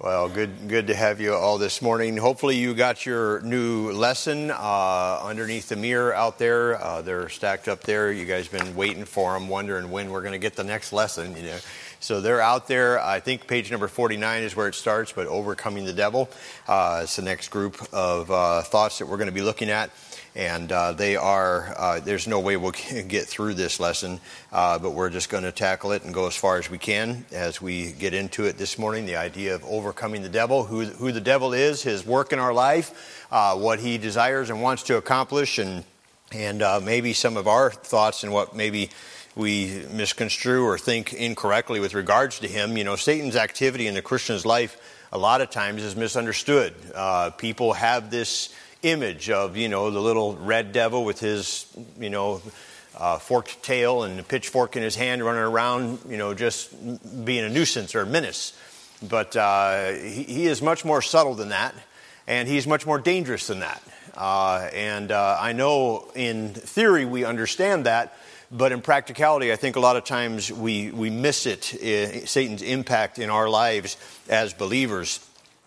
Well, good, good to have you all this morning. Hopefully, you got your new lesson uh, underneath the mirror out there. Uh, they're stacked up there. You guys been waiting for them, wondering when we're going to get the next lesson. You know, so they're out there. I think page number 49 is where it starts, but overcoming the devil. Uh, it's the next group of uh, thoughts that we're going to be looking at and uh, they are uh, there's no way we'll get through this lesson uh, but we're just going to tackle it and go as far as we can as we get into it this morning. The idea of overcoming the devil who, who the devil is his work in our life uh, what he desires and wants to accomplish and and uh, maybe some of our thoughts and what maybe we misconstrue or think incorrectly with regards to him. You know satan's activity in the christian's life a lot of times is misunderstood. Uh, people have this image of, you know, the little red devil with his, you know, uh, forked tail and a pitchfork in his hand running around, you know, just being a nuisance or a menace. But uh, he, he, is much more subtle than that, and he's much more dangerous than that. Uh, and uh, I know in theory we understand that, but in practicality, I think a lot of times we, we miss it, uh, Satan's impact in our lives as believers.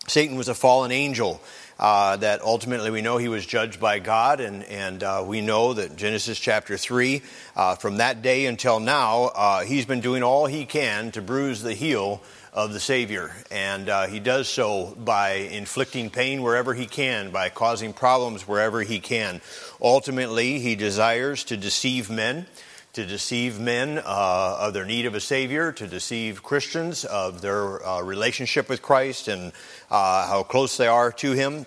Satan was a fallen angel. Uh, that ultimately we know he was judged by God, and, and uh, we know that Genesis chapter 3, uh, from that day until now, uh, he's been doing all he can to bruise the heel of the Savior. And uh, he does so by inflicting pain wherever he can, by causing problems wherever he can. Ultimately, he desires to deceive men to deceive men uh, of their need of a Savior, to deceive Christians of their uh, relationship with Christ and uh, how close they are to Him.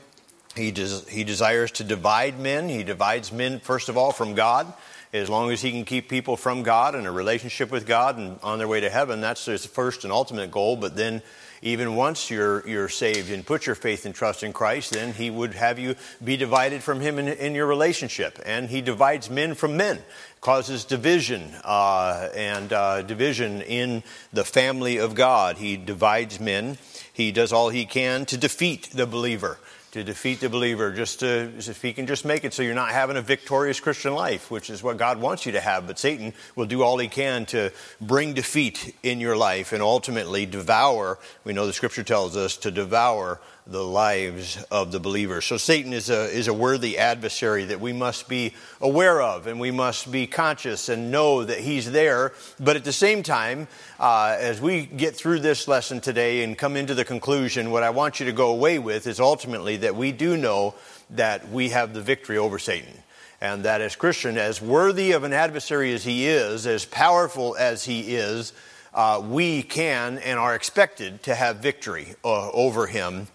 He, des- he desires to divide men. He divides men, first of all, from God. As long as he can keep people from God and a relationship with God and on their way to heaven, that's his first and ultimate goal. But then even once you're, you're saved and put your faith and trust in Christ, then He would have you be divided from Him in, in your relationship. And He divides men from men, causes division uh, and uh, division in the family of God. He divides men. He does all He can to defeat the believer to defeat the believer, just to, if he can just make it so you're not having a victorious Christian life, which is what God wants you to have. But Satan will do all he can to bring defeat in your life and ultimately devour, we know the scripture tells us, to devour the lives of the believers. So Satan is a, is a worthy adversary that we must be aware of and we must be conscious and know that he's there. But at the same time, uh, as we get through this lesson today and come into the conclusion, what I want you to go away with is ultimately that we do know that we have the victory over Satan. And that as Christian, as worthy of an adversary as he is, as powerful as he is, uh, we can and are expected to have victory uh, over him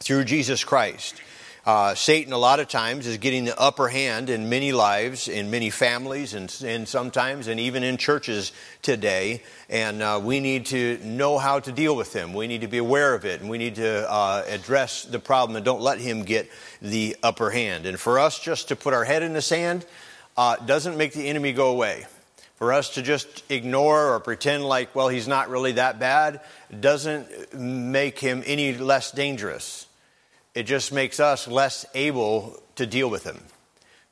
through Jesus Christ. Uh, Satan, a lot of times, is getting the upper hand in many lives, in many families, and, and sometimes, and even in churches today. And uh, we need to know how to deal with him. We need to be aware of it, and we need to uh, address the problem and don't let him get the upper hand. And for us just to put our head in the sand uh, doesn't make the enemy go away. For us to just ignore or pretend like, well, he's not really that bad, doesn't make him any less dangerous it just makes us less able to deal with them.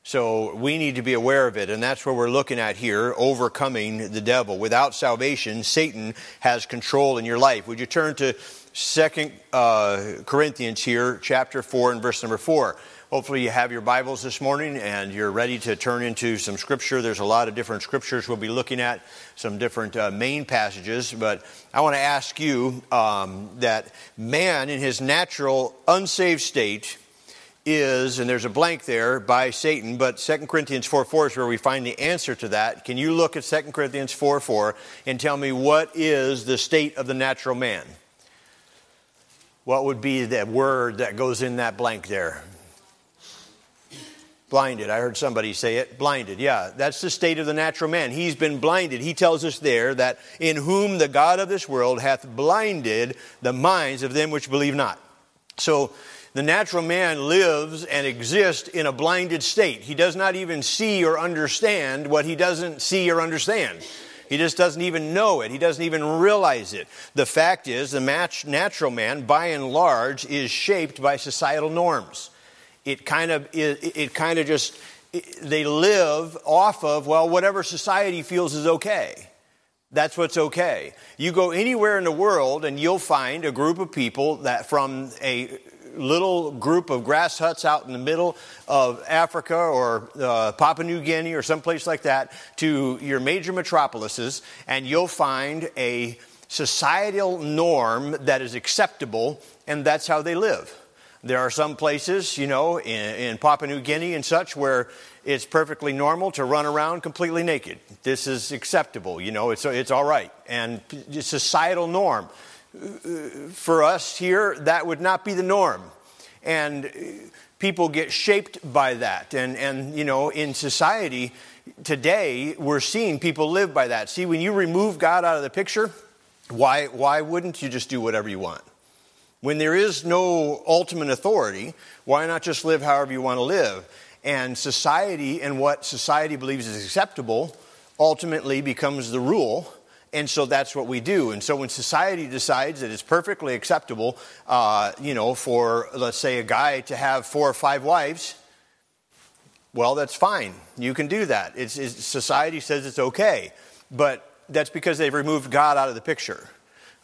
So we need to be aware of it, and that's what we're looking at here overcoming the devil. Without salvation, Satan has control in your life. Would you turn to Second uh, Corinthians here, chapter 4, and verse number 4? Hopefully, you have your Bibles this morning and you're ready to turn into some scripture. There's a lot of different scriptures we'll be looking at, some different uh, main passages. But I want to ask you um, that man, in his natural unsaved state, is, and there's a blank there, by Satan, but 2 Corinthians 4 4 is where we find the answer to that. Can you look at 2 Corinthians 4 4 and tell me what is the state of the natural man? What would be the word that goes in that blank there? Blinded. I heard somebody say it. Blinded. Yeah, that's the state of the natural man. He's been blinded. He tells us there that in whom the God of this world hath blinded the minds of them which believe not. So the natural man lives and exists in a blinded state. He does not even see or understand what he doesn't see or understand. He just doesn't even know it. He doesn't even realize it. The fact is, the natural man, by and large, is shaped by societal norms it kind of it, it kind of just they live off of well whatever society feels is okay That's what's okay. You go anywhere in the world and you'll find a group of people that from a little group of grass huts out in the middle of Africa or uh, Papua New Guinea or someplace like that to your major metropolises, and you'll find a societal norm that is acceptable, and that's how they live. There are some places, you know, in, in, Papua New Guinea and such, where it's perfectly normal to run around completely naked. This is acceptable, you know, it's, it's all right. And it's societal norm. Uh, for us here, that would not be the norm. And uh, people get shaped by that. And, and, you know, in society today, we're seeing people live by that. See, when you remove God out of the picture, why, why wouldn't you just do whatever you want? When there is no ultimate authority, why not just live however you want to live? And society and what society believes is acceptable ultimately becomes the rule. And so that's what we do. And so when society decides that it's perfectly acceptable, uh, you know, for, let's say, a guy to have four or five wives, well, that's fine. You can do that. It's, it's, society says it's okay. But that's because they've removed God out of the picture.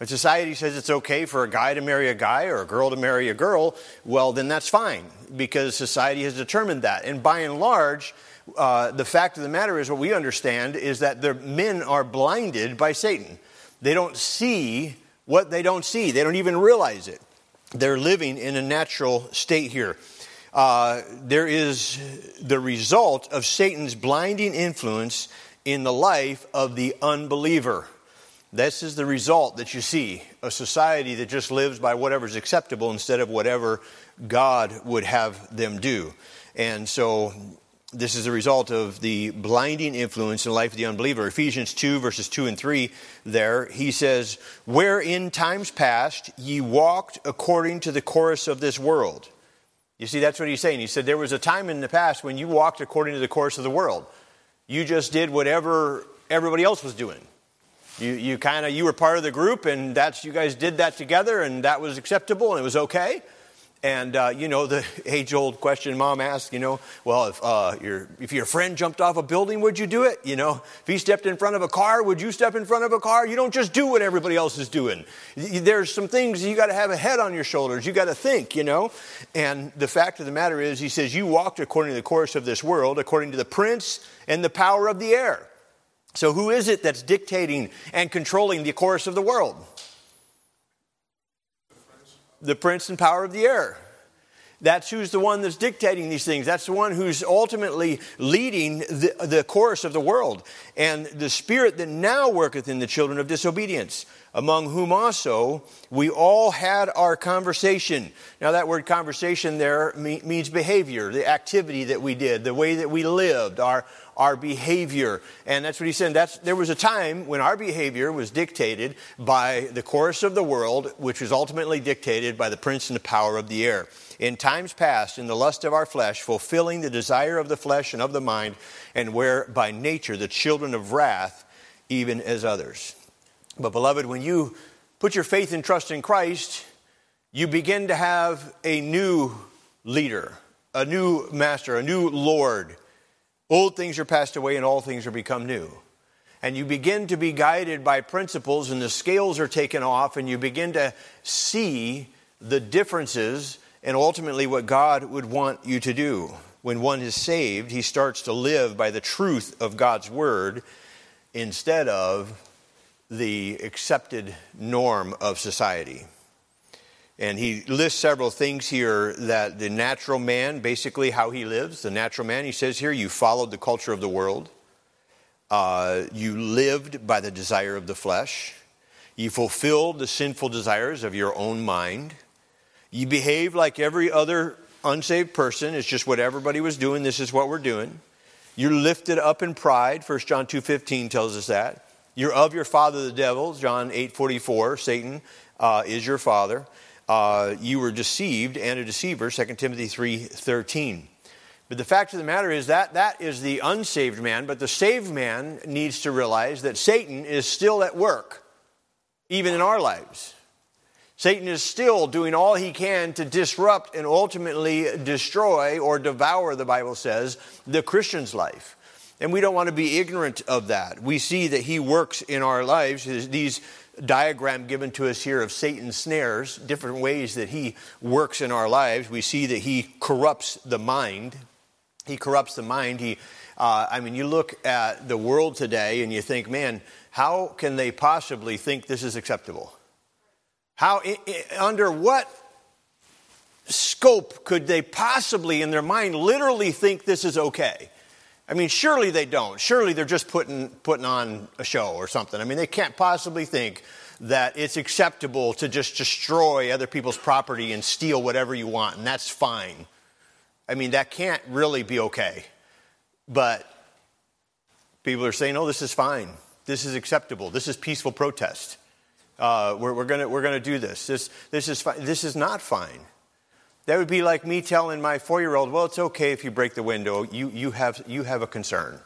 When society says it's okay for a guy to marry a guy or a girl to marry a girl, well, then that's fine because society has determined that. And by and large, uh, the fact of the matter is, what we understand is that the men are blinded by Satan. They don't see what they don't see, they don't even realize it. They're living in a natural state here. Uh, there is the result of Satan's blinding influence in the life of the unbeliever. This is the result that you see a society that just lives by whatever's acceptable instead of whatever God would have them do. And so this is the result of the blinding influence in the life of the unbeliever. Ephesians 2, verses 2 and 3, there, he says, Where in times past ye walked according to the course of this world. You see, that's what he's saying. He said, There was a time in the past when you walked according to the course of the world. You just did whatever everybody else was doing. You, you kind of, you were part of the group and that's, you guys did that together and that was acceptable and it was okay. And, uh, you know, the age old question mom asked, you know, well, if, uh, your, if your friend jumped off a building, would you do it? You know, if he stepped in front of a car, would you step in front of a car? You don't just do what everybody else is doing. There's some things you got to have a head on your shoulders. You got to think, you know. And the fact of the matter is, he says, you walked according to the course of this world, according to the prince and the power of the air. So, who is it that's dictating and controlling the course of the world? The prince and power of the air. That's who's the one that's dictating these things. That's the one who's ultimately leading the, the course of the world. And the spirit that now worketh in the children of disobedience, among whom also we all had our conversation. Now, that word conversation there means behavior, the activity that we did, the way that we lived, our, our behavior. And that's what he said. That's, there was a time when our behavior was dictated by the course of the world, which was ultimately dictated by the prince and the power of the air. In times past, in the lust of our flesh, fulfilling the desire of the flesh and of the mind, and were by nature the children of wrath, even as others. But, beloved, when you put your faith and trust in Christ, you begin to have a new leader, a new master, a new Lord Old things are passed away and all things are become new. And you begin to be guided by principles, and the scales are taken off, and you begin to see the differences and ultimately what God would want you to do. When one is saved, he starts to live by the truth of God's word instead of the accepted norm of society. And he lists several things here that the natural man, basically how he lives, the natural man, he says here, you followed the culture of the world. Uh, you lived by the desire of the flesh. You fulfilled the sinful desires of your own mind. You behaved like every other unsaved person. It's just what everybody was doing. This is what we're doing. You're lifted up in pride. 1 John 2.15 tells us that. You're of your father the devil. John 8.44, Satan uh, is your father uh, you were deceived and a deceiver, 2 Timothy 3.13. But the fact of the matter is that that is the unsaved man, but the saved man needs to realize that Satan is still at work, even in our lives. Satan is still doing all he can to disrupt and ultimately destroy or devour, the Bible says, the Christian's life. And we don't want to be ignorant of that. We see that he works in our lives. These diagram given to us here of Satan's snares, different ways that he works in our lives. We see that he corrupts the mind. He corrupts the mind. He, uh, I mean, you look at the world today and you think, man, how can they possibly think this is acceptable? How, under what scope could they possibly, in their mind, literally think this is okay? I mean, surely they don't. Surely they're just putting, putting on a show or something. I mean, they can't possibly think that it's acceptable to just destroy other people's property and steal whatever you want, and that's fine. I mean, that can't really be okay. But people are saying, oh, this is fine. This is acceptable. This is peaceful protest. Uh, we're, we're going we're gonna do this. This, this, is fi- this is not fine. That would be like me telling my four year old, well, it's okay if you break the window. You, you, have, you have a concern.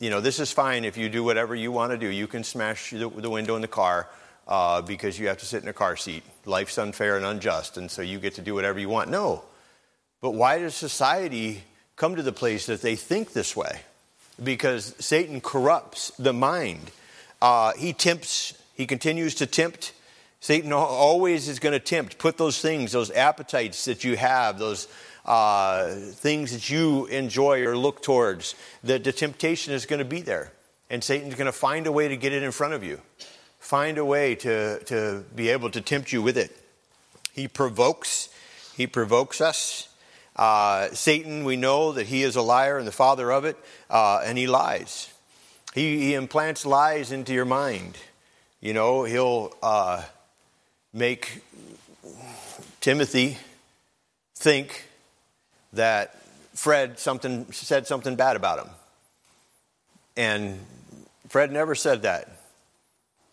You know, this is fine if you do whatever you want to do. You can smash the, the window in the car uh, because you have to sit in a car seat. Life's unfair and unjust, and so you get to do whatever you want. No. But why does society come to the place that they think this way? Because Satan corrupts the mind. Uh, he tempts, he continues to tempt Satan always is going to tempt. Put those things, those appetites that you have, those uh, things that you enjoy or look towards, the, the temptation is going to be there. And Satan's going to find a way to get it in front of you, find a way to, to be able to tempt you with it. He provokes, he provokes us. Uh, Satan, we know that he is a liar and the father of it, uh, and he lies. He, he, implants lies into your mind. You know, he'll uh, make Timothy think that Fred something, said something bad about him. And Fred never said that.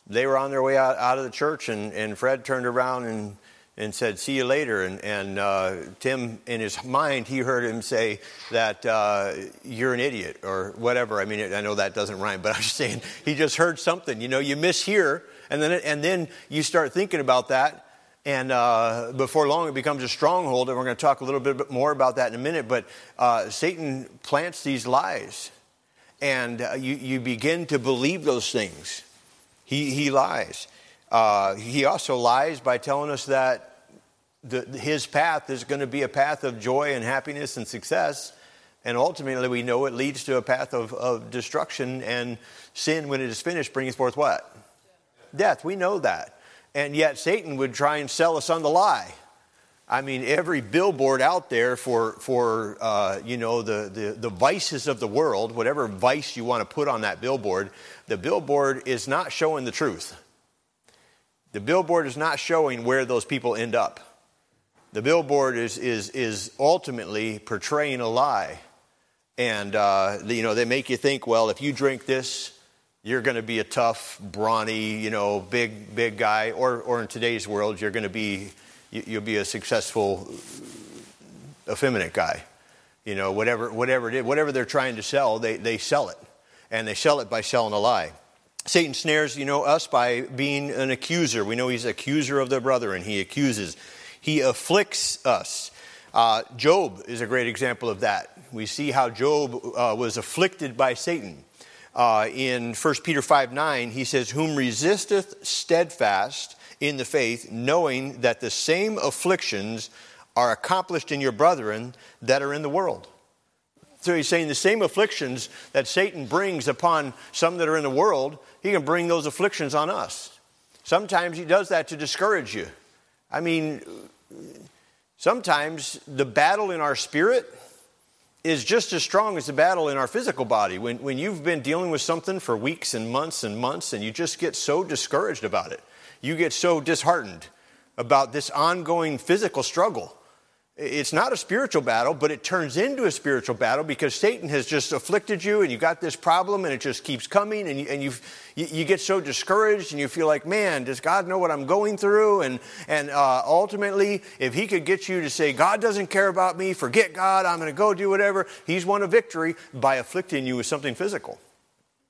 They were on their way out, out of the church, and, and Fred turned around and, and said, See you later. And, and uh, Tim, in his mind, he heard him say that uh, you're an idiot or whatever. I mean, I know that doesn't rhyme, but I'm just saying he just heard something. You know, you mishear and then, and then you start thinking about that, and uh, before long it becomes a stronghold, and we're going to talk a little bit more about that in a minute. But uh, Satan plants these lies, and uh, you, you begin to believe those things. He, he lies. Uh, he also lies by telling us that the, his path is going to be a path of joy and happiness and success. And ultimately, we know it leads to a path of, of destruction, and sin, when it is finished, brings forth what? Death. We know that. And yet Satan would try and sell us on the lie. I mean, every billboard out there for, for uh, you know, the, the, the vices of the world, whatever vice you want to put on that billboard, the billboard is not showing the truth. The billboard is not showing where those people end up. The billboard is, is, is ultimately portraying a lie. And, uh, you know, they make you think, well, if you drink this, you're going to be a tough, brawny, you know, big, big guy. Or, or in today's world, you're going to be, you'll be a successful, effeminate guy. You know, whatever, whatever it is, whatever they're trying to sell, they, they sell it. And they sell it by selling a lie. Satan snares, you know, us by being an accuser. We know he's accuser of the brother, and he accuses. He afflicts us. Uh, Job is a great example of that. We see how Job uh, was afflicted by Satan uh, in 1 Peter 5 9, he says, Whom resisteth steadfast in the faith, knowing that the same afflictions are accomplished in your brethren that are in the world. So he's saying the same afflictions that Satan brings upon some that are in the world, he can bring those afflictions on us. Sometimes he does that to discourage you. I mean, sometimes the battle in our spirit is just as strong as the battle in our physical body. When, when you've been dealing with something for weeks and months and months and you just get so discouraged about it, you get so disheartened about this ongoing physical struggle it's not a spiritual battle, but it turns into a spiritual battle because Satan has just afflicted you and you got this problem and it just keeps coming and you, and you you, get so discouraged and you feel like, man, does God know what I'm going through? And, and uh, ultimately, if he could get you to say, God doesn't care about me, forget God, I'm going to go do whatever, he's won a victory by afflicting you with something physical.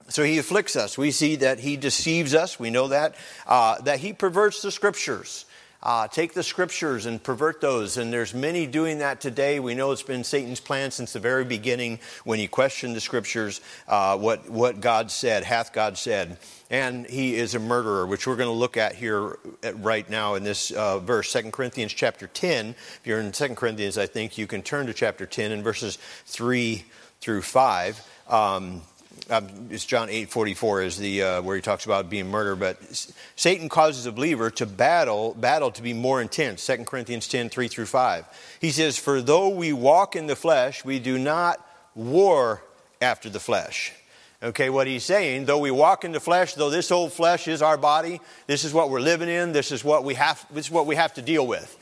So he afflicts us. We see that he deceives us. We know that. Uh, that he perverts the scriptures. Uh, take the scriptures and pervert those. And there's many doing that today. We know it's been Satan's plan since the very beginning when he questioned the scriptures, uh, what, what God said, hath God said. And he is a murderer, which we're going to look at here right now in this uh, verse, 2 Corinthians chapter 10. If you're in 2 Corinthians, I think you can turn to chapter 10 and verses 3 through 5. Um, um, it's John 8 44 is the uh, where he talks about being murdered. But Satan causes a believer to battle battle to be more intense. 2 Corinthians 10 3 through 5. He says, "For though we walk in the flesh, we do not war after the flesh." Okay, what he's saying, though we walk in the flesh, though this old flesh is our body, this is what we're living in, this is what we have, this is what we have to deal with.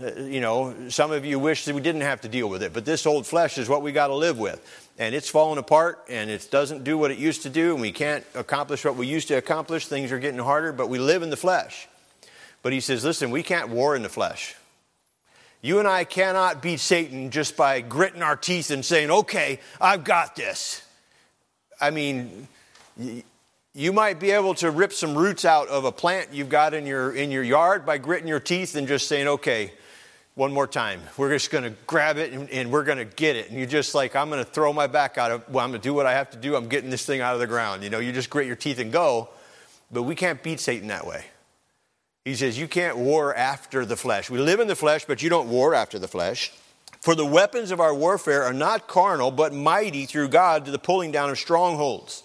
Uh, you know, some of you wish that we didn't have to deal with it, but this old flesh is what we got to live with. And it's falling apart and it doesn't do what it used to do, and we can't accomplish what we used to accomplish. Things are getting harder, but we live in the flesh. But he says, listen, we can't war in the flesh. You and I cannot beat Satan just by gritting our teeth and saying, okay, I've got this. I mean, you might be able to rip some roots out of a plant you've got in your, in your yard by gritting your teeth and just saying, okay, one more time. We're just going to grab it and, and we're going to get it. And you're just like, I'm going to throw my back out of, well, I'm going to do what I have to do. I'm getting this thing out of the ground. You know, you just grit your teeth and go. But we can't beat Satan that way. He says, You can't war after the flesh. We live in the flesh, but you don't war after the flesh. For the weapons of our warfare are not carnal, but mighty through God to the pulling down of strongholds.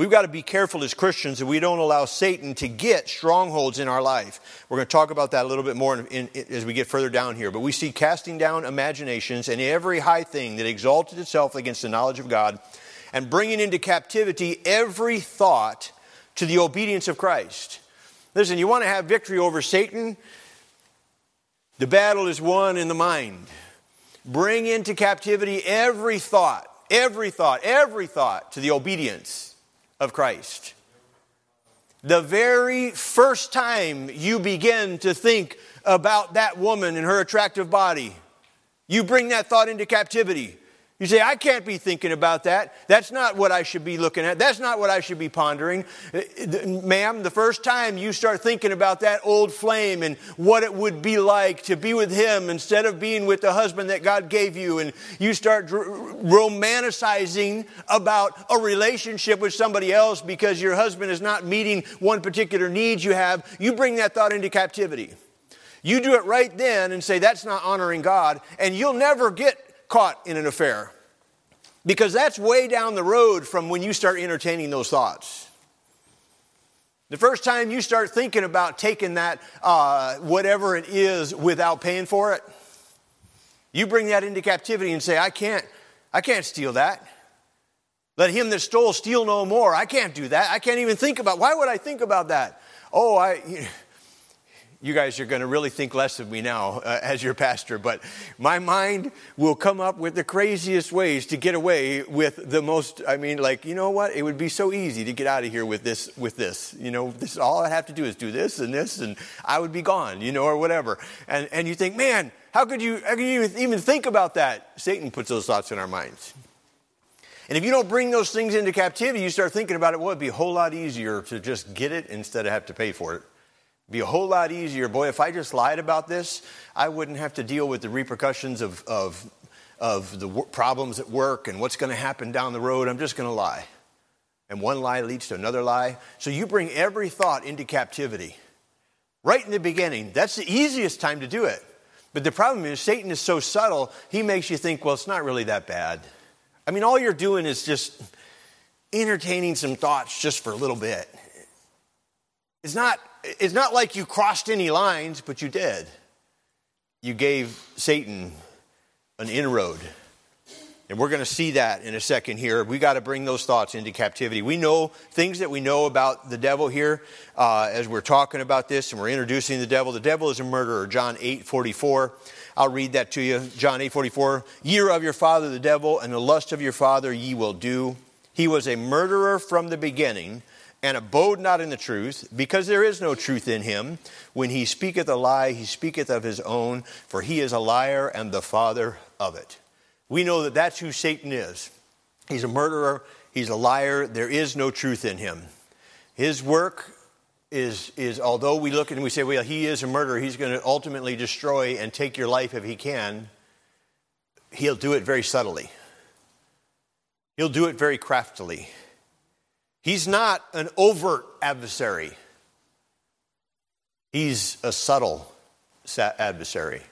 We've got to be careful as Christians that we don't allow Satan to get strongholds in our life. We're going to talk about that a little bit more in, in, as we get further down here. But we see casting down imaginations and every high thing that exalted itself against the knowledge of God and bringing into captivity every thought to the obedience of Christ. Listen, you want to have victory over Satan? The battle is won in the mind. Bring into captivity every thought, every thought, every thought to the obedience of Christ. The very first time you begin to think about that woman and her attractive body, you bring that thought into captivity. You say, I can't be thinking about that. That's not what I should be looking at. That's not what I should be pondering. Uh, ma'am, the first time you start thinking about that old flame and what it would be like to be with him instead of being with the husband that God gave you, and you start romanticizing about a relationship with somebody else because your husband is not meeting one particular need you have, you bring that thought into captivity. You do it right then and say, That's not honoring God, and you'll never get caught in an affair. Because that's way down the road from when you start entertaining those thoughts. The first time you start thinking about taking that, uh, whatever it is, without paying for it, you bring that into captivity and say, I can't, I can't steal that. Let him that stole steal no more. I can't do that. I can't even think about, why would I think about that? Oh, I, you guys are going to really think less of me now uh, as your pastor, but my mind will come up with the craziest ways to get away with the most. I mean, like you know what? It would be so easy to get out of here with this. With this, you know, this all I have to do is do this and this, and I would be gone, you know, or whatever. And and you think, man, how could you? How could you even think about that? Satan puts those thoughts in our minds. And if you don't bring those things into captivity, you start thinking about it. Well, it'd be a whole lot easier to just get it instead of have to pay for it be a whole lot easier. Boy, if I just lied about this, I wouldn't have to deal with the repercussions of, of, of the w- problems at work and what's going to happen down the road. I'm just going to lie. And one lie leads to another lie. So you bring every thought into captivity. Right in the beginning, that's the easiest time to do it. But the problem is, Satan is so subtle, he makes you think, well, it's not really that bad. I mean, all you're doing is just entertaining some thoughts just for a little bit. It's not it's not like you crossed any lines, but you did. You gave Satan an inroad. And we're going to see that in a second here. We got to bring those thoughts into captivity. We know things that we know about the devil here uh, as we're talking about this and we're introducing the devil. The devil is a murderer. John 8 44. I'll read that to you. John 8 44. Year of your father, the devil, and the lust of your father ye will do. He was a murderer from the beginning and abode not in the truth, because there is no truth in him. When he speaketh a lie, he speaketh of his own, for he is a liar and the father of it. We know that that's who Satan is. He's a murderer, he's a liar, there is no truth in him. His work is, is although we look and we say, well, he is a murderer, he's going to ultimately destroy and take your life if he can, he'll do it very subtly. He'll do it very craftily. He's not an overt adversary, he's a subtle adversary.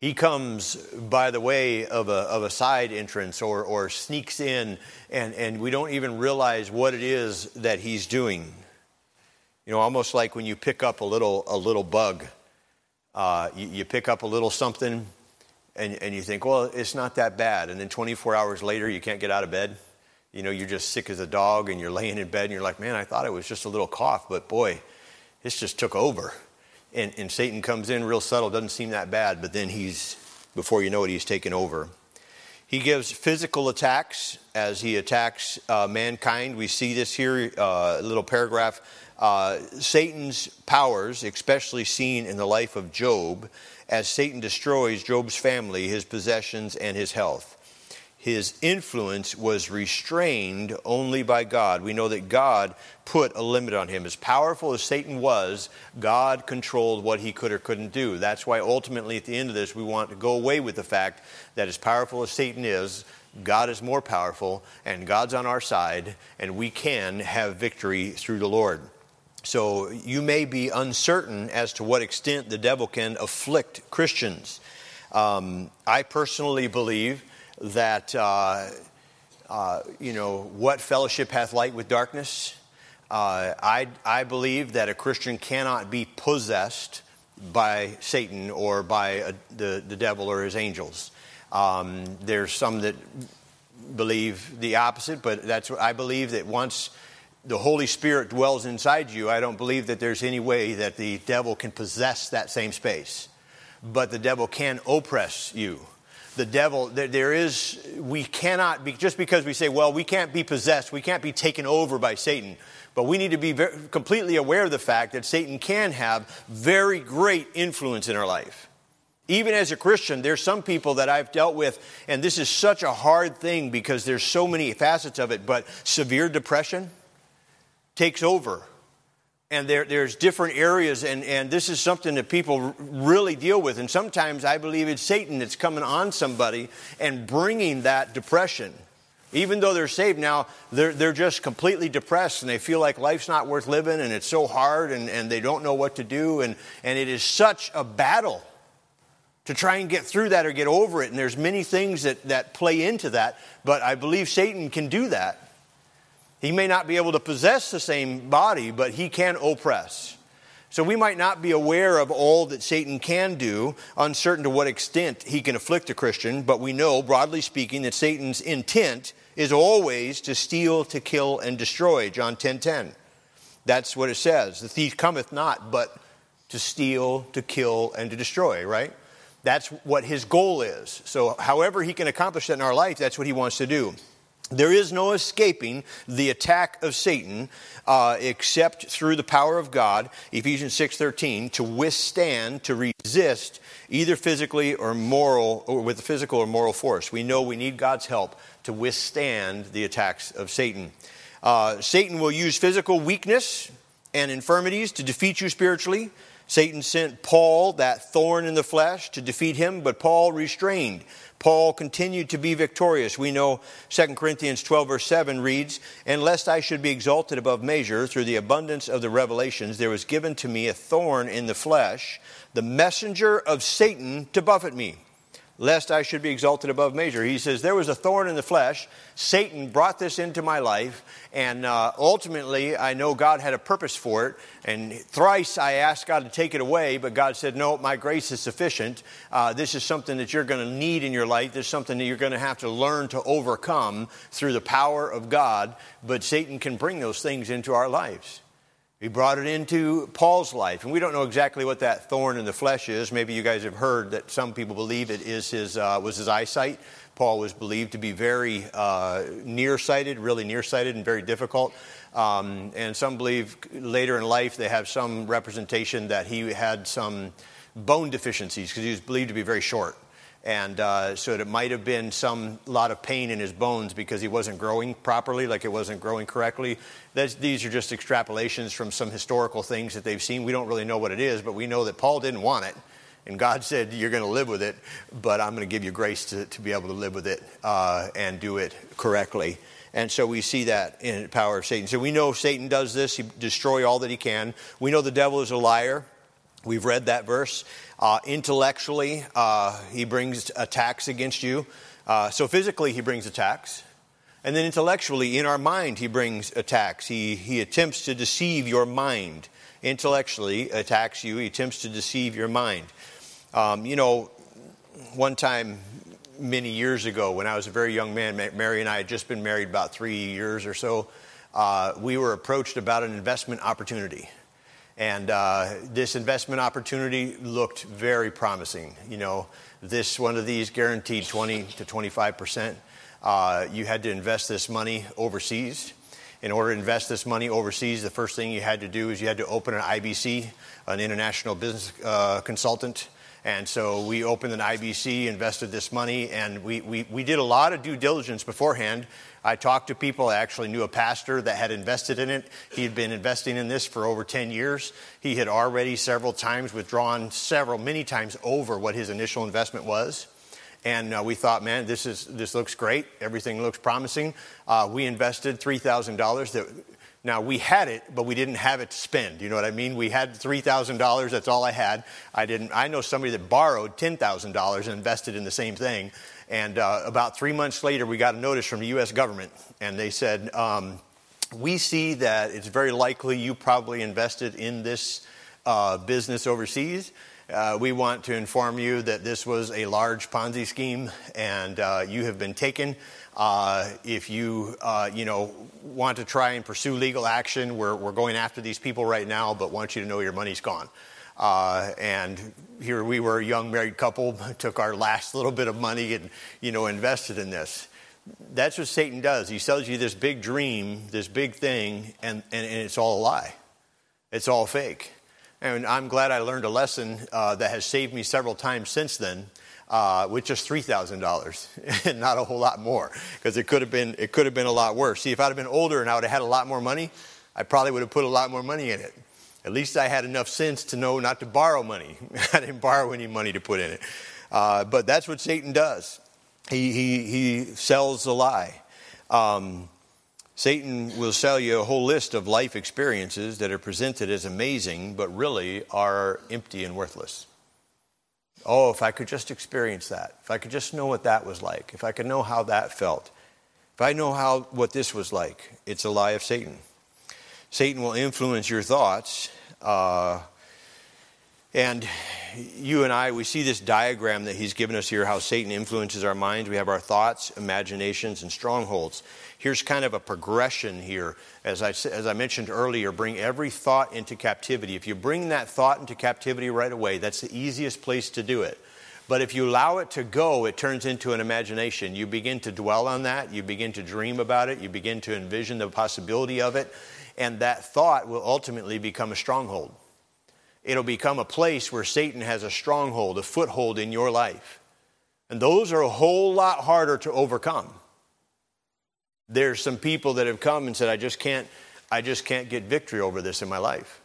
He comes by the way of a, of a side entrance or, or sneaks in, and, and we don't even realize what it is that he's doing. You know, almost like when you pick up a little, a little bug. Uh, you, you, pick up a little something, and, and you think, well, it's not that bad. And then 24 hours later, you can't get out of bed. You know, you're just sick as a dog, and you're laying in bed, and you're like, man, I thought it was just a little cough, but boy, this just took over and, and Satan comes in real subtle, doesn't seem that bad, but then he's, before you know it, he's taken over. He gives physical attacks as he attacks uh, mankind. We see this here, uh, little paragraph. Uh, Satan's powers, especially seen in the life of Job, as Satan destroys Job's family, his possessions, and his health his influence was restrained only by God. We know that God put a limit on him. As powerful as Satan was, God controlled what he could or couldn't do. That's why ultimately at the end of this, we want to go away with the fact that as powerful as Satan is, God is more powerful, and God's on our side, and we can have victory through the Lord. So you may be uncertain as to what extent the devil can afflict Christians. Um, I personally believe that, uh, uh, you know, what fellowship hath light with darkness? Uh, I, I believe that a Christian cannot be possessed by Satan or by a, the, the devil or his angels. Um, there's some that believe the opposite, but that's what I believe that once the Holy Spirit dwells inside you, I don't believe that there's any way that the devil can possess that same space. But the devil can oppress you the devil, there is, we cannot be, just because we say, well, we can't be possessed, we can't be taken over by Satan. But we need to be very, completely aware of the fact that Satan can have very great influence in our life. Even as a Christian, there's some people that I've dealt with, and this is such a hard thing because there's so many facets of it, but severe depression takes over and there, there's different areas, and, and this is something that people really deal with. And sometimes I believe it's Satan that's coming on somebody and bringing that depression. Even though they're saved now, they're, they're just completely depressed and they feel like life's not worth living and it's so hard and, and they don't know what to do. And, and it is such a battle to try and get through that or get over it. And there's many things that, that play into that, but I believe Satan can do that. He may not be able to possess the same body, but he can oppress. So we might not be aware of all that Satan can do, uncertain to what extent he can afflict a Christian, but we know, broadly speaking, that Satan's intent is always to steal, to kill, and destroy. John 10 10. That's what it says. The thief cometh not, but to steal, to kill, and to destroy, right? That's what his goal is. So, however, he can accomplish that in our life, that's what he wants to do. There is no escaping the attack of Satan uh, except through the power of God, Ephesians 6.13, to withstand, to resist, either physically or moral, or with physical or moral force. We know we need God's help to withstand the attacks of Satan. Uh, Satan will use physical weakness and infirmities to defeat you spiritually. Satan sent Paul, that thorn in the flesh, to defeat him, but Paul restrained Paul continued to be victorious. We know 2 Corinthians 12, verse 7 reads, And lest I should be exalted above measure through the abundance of the revelations, there was given to me a thorn in the flesh, the messenger of Satan to buffet me lest I should be exalted above measure. He says, There was a thorn in the flesh. Satan brought this into my life, and uh, ultimately, I know God had a purpose for it. And thrice I asked God to take it away, but God said, No, my grace is sufficient. Uh, this is something that you're going to need in your life. This is something that you're going to have to learn to overcome through the power of God. But Satan can bring those things into our lives. He brought it into Paul's life. And we don't know exactly what that thorn in the flesh is. Maybe you guys have heard that some people believe it is his, uh, was his eyesight. Paul was believed to be very uh, nearsighted, really nearsighted, and very difficult. Um, and some believe later in life they have some representation that he had some bone deficiencies because he was believed to be very short. And uh, so it might have been some lot of pain in his bones because he wasn't growing properly, like it wasn't growing correctly. That's, these are just extrapolations from some historical things that they've seen. We don't really know what it is, but we know that Paul didn't want it. And God said, You're going to live with it, but I'm going to give you grace to, to be able to live with it uh, and do it correctly. And so we see that in power of Satan. So we know Satan does this, he destroy all that he can. We know the devil is a liar. We've read that verse. Uh, intellectually, uh, he brings attacks against you. Uh, so physically, he brings attacks. And then intellectually, in our mind, he brings attacks. He, he attempts to deceive your mind. Intellectually, attacks you. He attempts to deceive your mind. Um, you know, one time many years ago, when I was a very young man, Mary and I had just been married about three years or so, uh, we were approached about an investment opportunity. And uh, this investment opportunity looked very promising. You know, this one of these guaranteed 20 to 25 percent. Uh, you had to invest this money overseas. In order to invest this money overseas, the first thing you had to do is you had to open an IBC, an international business uh, consultant. And so we opened an IBC, invested this money, and we, we, we did a lot of due diligence beforehand I talked to people. I actually knew a pastor that had invested in it. He had been investing in this for over 10 years. He had already several times withdrawn several, many times over what his initial investment was. And uh, we thought, man, this, is, this looks great. Everything looks promising. Uh, we invested $3,000 that now we had it, but we didn't have it to spend. You know what I mean? We had three thousand dollars. That's all I had. I didn't. I know somebody that borrowed ten thousand dollars and invested in the same thing. And uh, about three months later, we got a notice from the U.S. government, and they said, um, We see that it's very likely you probably invested in this uh, business overseas. Uh, we want to inform you that this was a large Ponzi scheme and uh, you have been taken. Uh, if you, uh, you know, want to try and pursue legal action, we're, we're going after these people right now, but want you to know your money's gone. Uh, and here we were, a young married couple, took our last little bit of money and, you know, invested in this. That's what Satan does. He sells you this big dream, this big thing, and, and, and it's all a lie. It's all fake. And I'm glad I learned a lesson uh, that has saved me several times since then. Uh, with just three thousand dollars, and not a whole lot more, because it could have been it could have been a lot worse. See, if I'd have been older and I would have had a lot more money, I probably would have put a lot more money in it. At least I had enough sense to know not to borrow money. I didn't borrow any money to put in it. Uh, but that's what Satan does. He, he, he sells a lie. Um, Satan will sell you a whole list of life experiences that are presented as amazing, but really are empty and worthless. Oh, if I could just experience that. If I could just know what that was like. If I could know how that felt. If I know how what this was like, it's a lie of Satan. Satan will influence your thoughts. Uh, and you and I, we see this diagram that he's given us here how Satan influences our minds. We have our thoughts, imaginations, and strongholds. Here's kind of a progression here. As I, as I mentioned earlier, bring every thought into captivity. If you bring that thought into captivity right away, that's the easiest place to do it. But if you allow it to go, it turns into an imagination. You begin to dwell on that, you begin to dream about it, you begin to envision the possibility of it, and that thought will ultimately become a stronghold. It'll become a place where Satan has a stronghold, a foothold in your life. And those are a whole lot harder to overcome. There's some people that have come and said, I just can't, I just can't get victory over this in my life.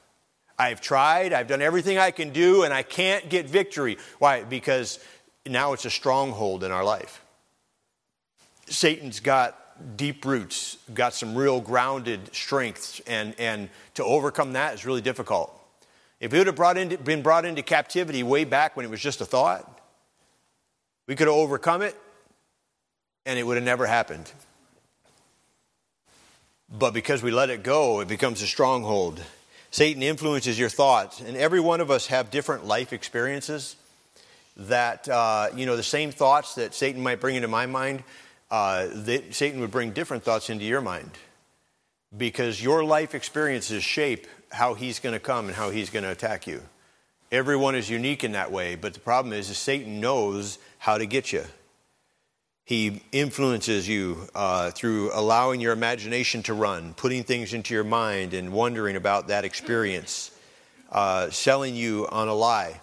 I've tried, I've done everything I can do, and I can't get victory. Why? Because now it's a stronghold in our life. Satan's got deep roots, got some real grounded strengths, and, and to overcome that is really difficult. If it would have brought into, been brought into captivity way back when it was just a thought, we could have overcome it and it would have never happened. But because we let it go, it becomes a stronghold. Satan influences your thoughts, and every one of us have different life experiences that, uh, you know, the same thoughts that Satan might bring into my mind uh, that Satan would bring different thoughts into your mind because your life experiences shape how he's going to come and how he's going to attack you. Everyone is unique in that way, but the problem is, is Satan knows how to get you. He influences you uh, through allowing your imagination to run, putting things into your mind and wondering about that experience, uh, selling you on a lie.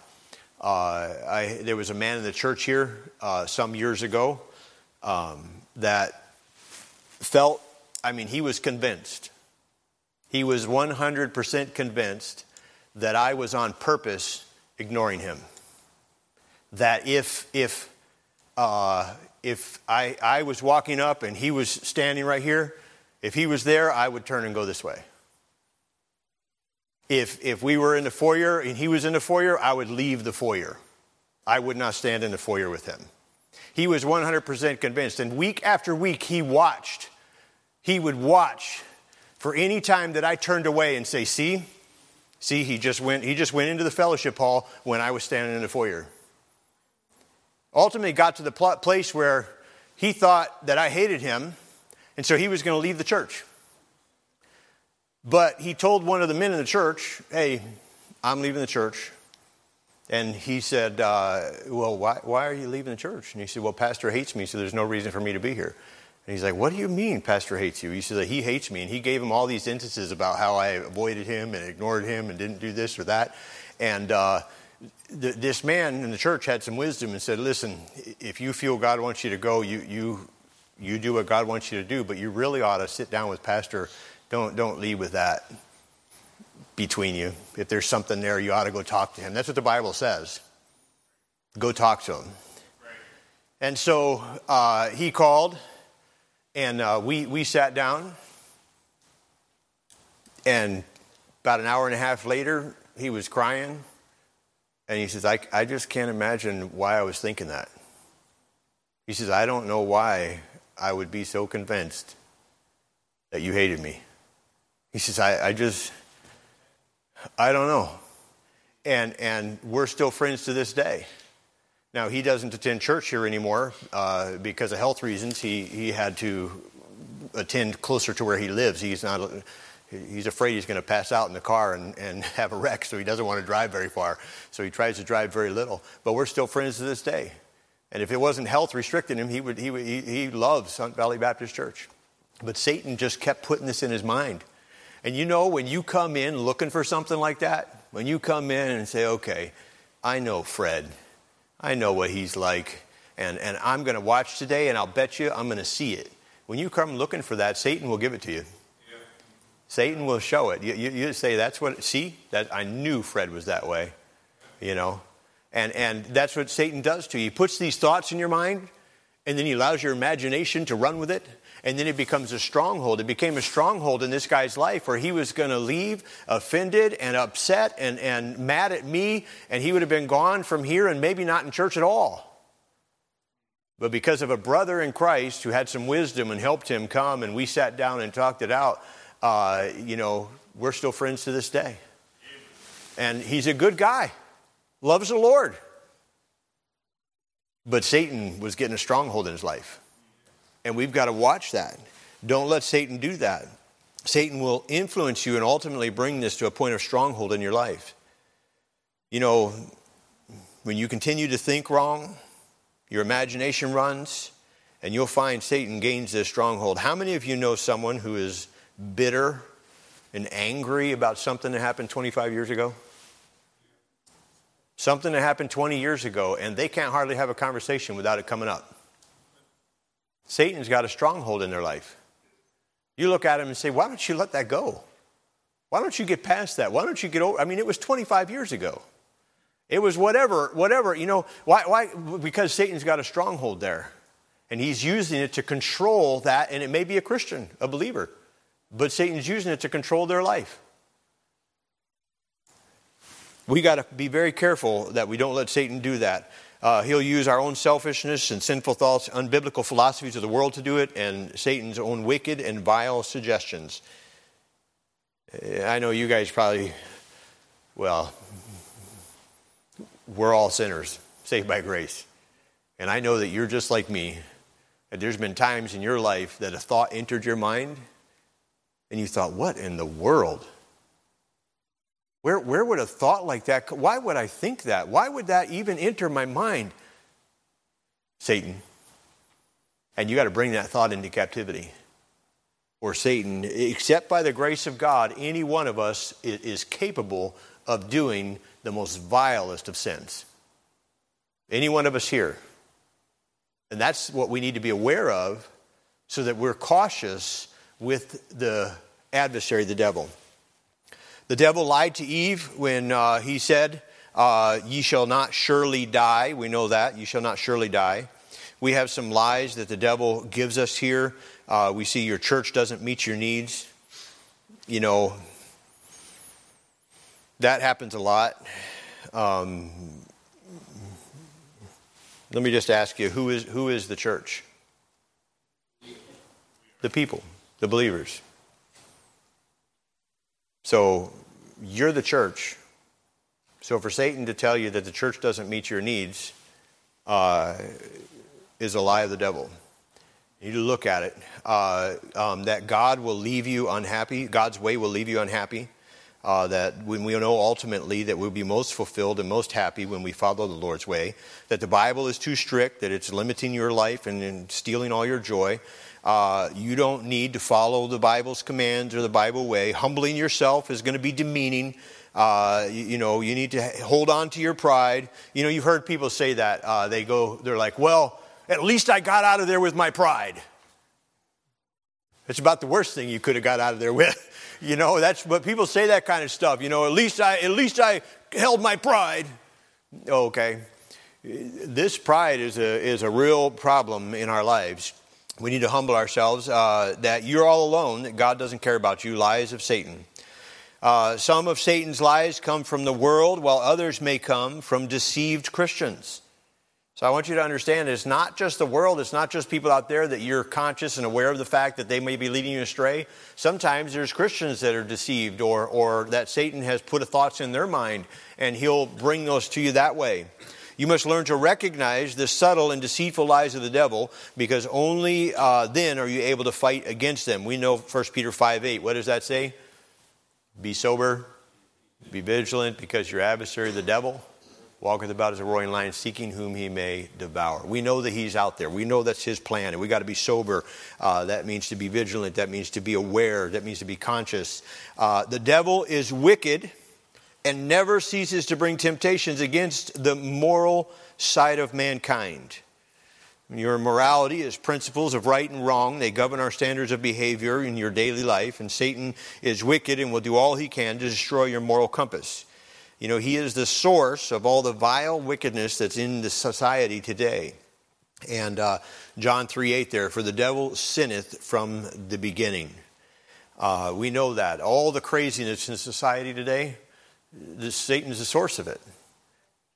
Uh, I, there was a man in the church here uh, some years ago um, that felt, I mean, he was convinced. He was 100% convinced that I was on purpose ignoring him. That if, if, uh, if I, I was walking up and he was standing right here, if he was there, I would turn and go this way. If, if we were in the foyer and he was in the foyer, I would leave the foyer. I would not stand in the foyer with him. He was 100% convinced. And week after week, he watched. He would watch for any time that I turned away and say, See, see, he just went, he just went into the fellowship hall when I was standing in the foyer. Ultimately, got to the place where he thought that I hated him, and so he was going to leave the church. But he told one of the men in the church, Hey, I'm leaving the church. And he said, uh, Well, why, why are you leaving the church? And he said, Well, Pastor hates me, so there's no reason for me to be here. And he's like, What do you mean, Pastor hates you? He said, He hates me. And he gave him all these instances about how I avoided him and ignored him and didn't do this or that. And uh, th- this man in the church had some wisdom and said, Listen, if you feel God wants you to go, you, you, you do what God wants you to do, but you really ought to sit down with Pastor don't, don't lead with that between you. If there's something there, you ought to go talk to him. That's what the Bible says. Go talk to him. And so uh, he called, and uh, we, we sat down. And about an hour and a half later, he was crying. And he says, I, I just can't imagine why I was thinking that. He says, I don't know why I would be so convinced that you hated me. He says, I, I just, I don't know. And, and we're still friends to this day. Now, he doesn't attend church here anymore uh, because of health reasons. He, he had to attend closer to where he lives. He's, not, he's afraid he's going to pass out in the car and, and have a wreck, so he doesn't want to drive very far. So he tries to drive very little. But we're still friends to this day. And if it wasn't health restricting him, he, would, he, he, he loves Hunt Valley Baptist Church. But Satan just kept putting this in his mind. And you know, when you come in looking for something like that, when you come in and say, okay, I know Fred, I know what he's like, and, and I'm going to watch today, and I'll bet you I'm going to see it. When you come looking for that, Satan will give it to you. Yeah. Satan will show it. You, you, you, say, that's what, see, that I knew Fred was that way, you know. And, and that's what Satan does to you. He puts these thoughts in your mind, and then he allows your imagination to run with it and then it becomes a stronghold. It became a stronghold in this guy's life where he was going to leave offended and upset and, and mad at me, and he would have been gone from here and maybe not in church at all. But because of a brother in Christ who had some wisdom and helped him come, and we sat down and talked it out, uh, you know, we're still friends to this day. And he's a good guy, loves the Lord. But Satan was getting a stronghold in his life. And we've got to watch that. Don't let Satan do that. Satan will influence you and ultimately bring this to a point of stronghold in your life. You know, when you continue to think wrong, your imagination runs, and you'll find Satan gains this stronghold. How many of you know someone who is bitter and angry about something that happened 25 years ago? Something that happened 20 years ago, and they can't hardly have a conversation without it coming up. Satan's got a stronghold in their life. You look at him and say, Why don't you let that go? Why don't you get past that? Why don't you get over? I mean, it was 25 years ago. It was whatever, whatever, you know, why, why? Because Satan's got a stronghold there. And he's using it to control that, and it may be a Christian, a believer, but Satan's using it to control their life. We got to be very careful that we don't let Satan do that. Uh, he'll use our own selfishness and sinful thoughts, unbiblical philosophies of the world to do it, and Satan's own wicked and vile suggestions. Uh, I know you guys probably, well, we're all sinners, saved by grace. And I know that you're just like me. that there's been times in your life that a thought entered your mind, and you thought, what in the world? Where, where would a thought like that, why would I think that? Why would that even enter my mind? Satan. And you got to bring that thought into captivity. Or Satan, except by the grace of God, any one of us is capable of doing the most vilest of sins. Any one of us here. And that's what we need to be aware of so that we're cautious with the adversary, the devil. The devil lied to Eve when uh, he said, uh, Ye shall not surely die. We know that. You shall not surely die. We have some lies that the devil gives us here. Uh, we see your church doesn't meet your needs. You know, that happens a lot. Um, let me just ask you who is, who is the church? The people, the believers. So you're the church. So for Satan to tell you that the church doesn't meet your needs uh, is a lie of the devil. You need to look at it. Uh, um, that God will leave you unhappy. God's way will leave you unhappy. Uh, that when we know ultimately that we'll be most fulfilled and most happy when we follow the Lord's way, that the Bible is too strict, that it's limiting your life and, and stealing all your joy. Uh, you don't need to follow the Bible's commands or the Bible way. Humbling yourself is going to be demeaning. Uh, you, you, know, you need to hold on to your pride. You know, you've heard people say that. Uh, they go, they're like, well, at least I got out of there with my pride. It's about the worst thing you could have got out of there with. You know, that's but people say that kind of stuff. You know, at least I at least I held my pride. Okay. This pride is a is a real problem in our lives. We need to humble ourselves uh, that you're all alone, that God doesn't care about you, lies of Satan. Uh, some of Satan's lies come from the world, while others may come from deceived Christians. So I want you to understand it's not just the world, it's not just people out there that you're conscious and aware of the fact that they may be leading you astray. Sometimes there's Christians that are deceived or, or that Satan has put thoughts in their mind and he'll bring those to you that way. You must learn to recognize the subtle and deceitful lies of the devil because only uh, then are you able to fight against them. We know 1 Peter 5 8. What does that say? Be sober, be vigilant because your adversary, the devil, walketh about as a roaring lion, seeking whom he may devour. We know that he's out there. We know that's his plan, and we got to be sober. Uh, that means to be vigilant. That means to be aware. That means to be conscious. Uh, the devil is wicked and never ceases to bring temptations against the moral side of mankind. Your morality is principles of right and wrong. They govern our standards of behavior in your daily life. And Satan is wicked and will do all he can to destroy your moral compass. You know, he is the source of all the vile wickedness that's in the society today. And uh, John 3 8 there, for the devil sinneth from the beginning. Uh, we know that. All the craziness in society today, Satan is the source of it.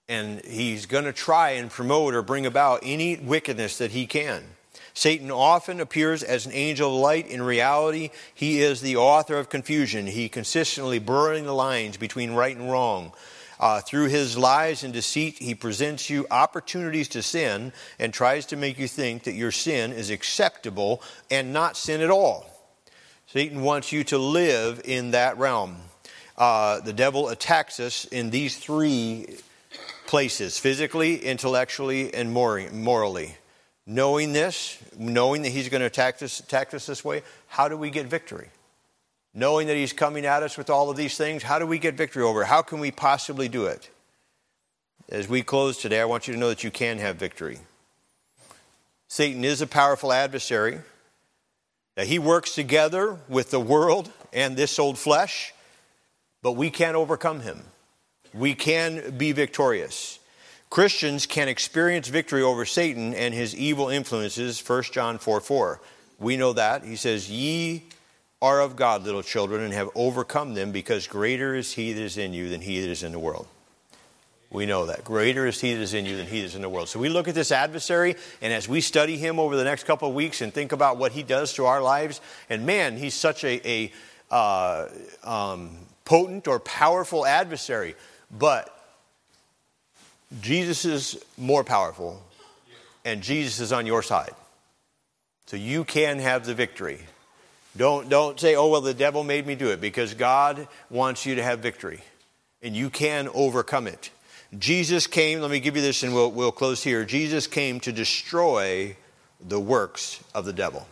And he's going to try and promote or bring about any wickedness that he can. Satan often appears as an angel of light. In reality, he is the author of confusion. He consistently blurring the lines between right and wrong. Uh, through his lies and deceit, he presents you opportunities to sin and tries to make you think that your sin is acceptable and not sin at all. Satan wants you to live in that realm. Uh, the devil attacks us in these three places physically, intellectually, and morally. Knowing this, knowing that he's going to attack us, attack us this way, how do we get victory? Knowing that he's coming at us with all of these things, how do we get victory over? How can we possibly do it? As we close today, I want you to know that you can have victory. Satan is a powerful adversary. He works together with the world and this old flesh, but we can overcome him. We can be victorious. Christians can experience victory over Satan and his evil influences, 1 John 4 4. We know that. He says, Ye are of God, little children, and have overcome them, because greater is he that is in you than he that is in the world. We know that. Greater is he that is in you than he that is in the world. So we look at this adversary, and as we study him over the next couple of weeks and think about what he does to our lives, and man, he's such a, a uh, um, potent or powerful adversary. But Jesus is more powerful, and Jesus is on your side. So you can have the victory. Don't, don't say, oh, well, the devil made me do it, because God wants you to have victory, and you can overcome it. Jesus came, let me give you this and we'll, we'll close here. Jesus came to destroy the works of the devil.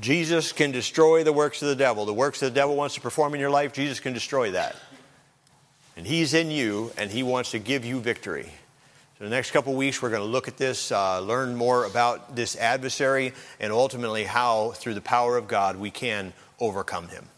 Jesus can destroy the works of the devil. The works that the devil wants to perform in your life, Jesus can destroy that. And He's in you, and He wants to give you victory. So the next couple weeks, we're going to look at this, uh, learn more about this adversary, and ultimately how, through the power of God, we can overcome him.